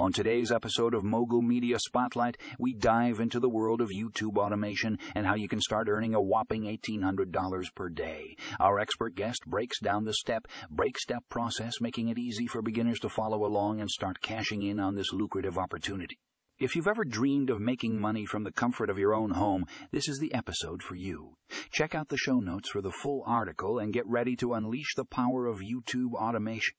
On today's episode of Mogul Media Spotlight, we dive into the world of YouTube automation and how you can start earning a whopping $1,800 per day. Our expert guest breaks down the step, break step process, making it easy for beginners to follow along and start cashing in on this lucrative opportunity. If you've ever dreamed of making money from the comfort of your own home, this is the episode for you. Check out the show notes for the full article and get ready to unleash the power of YouTube automation.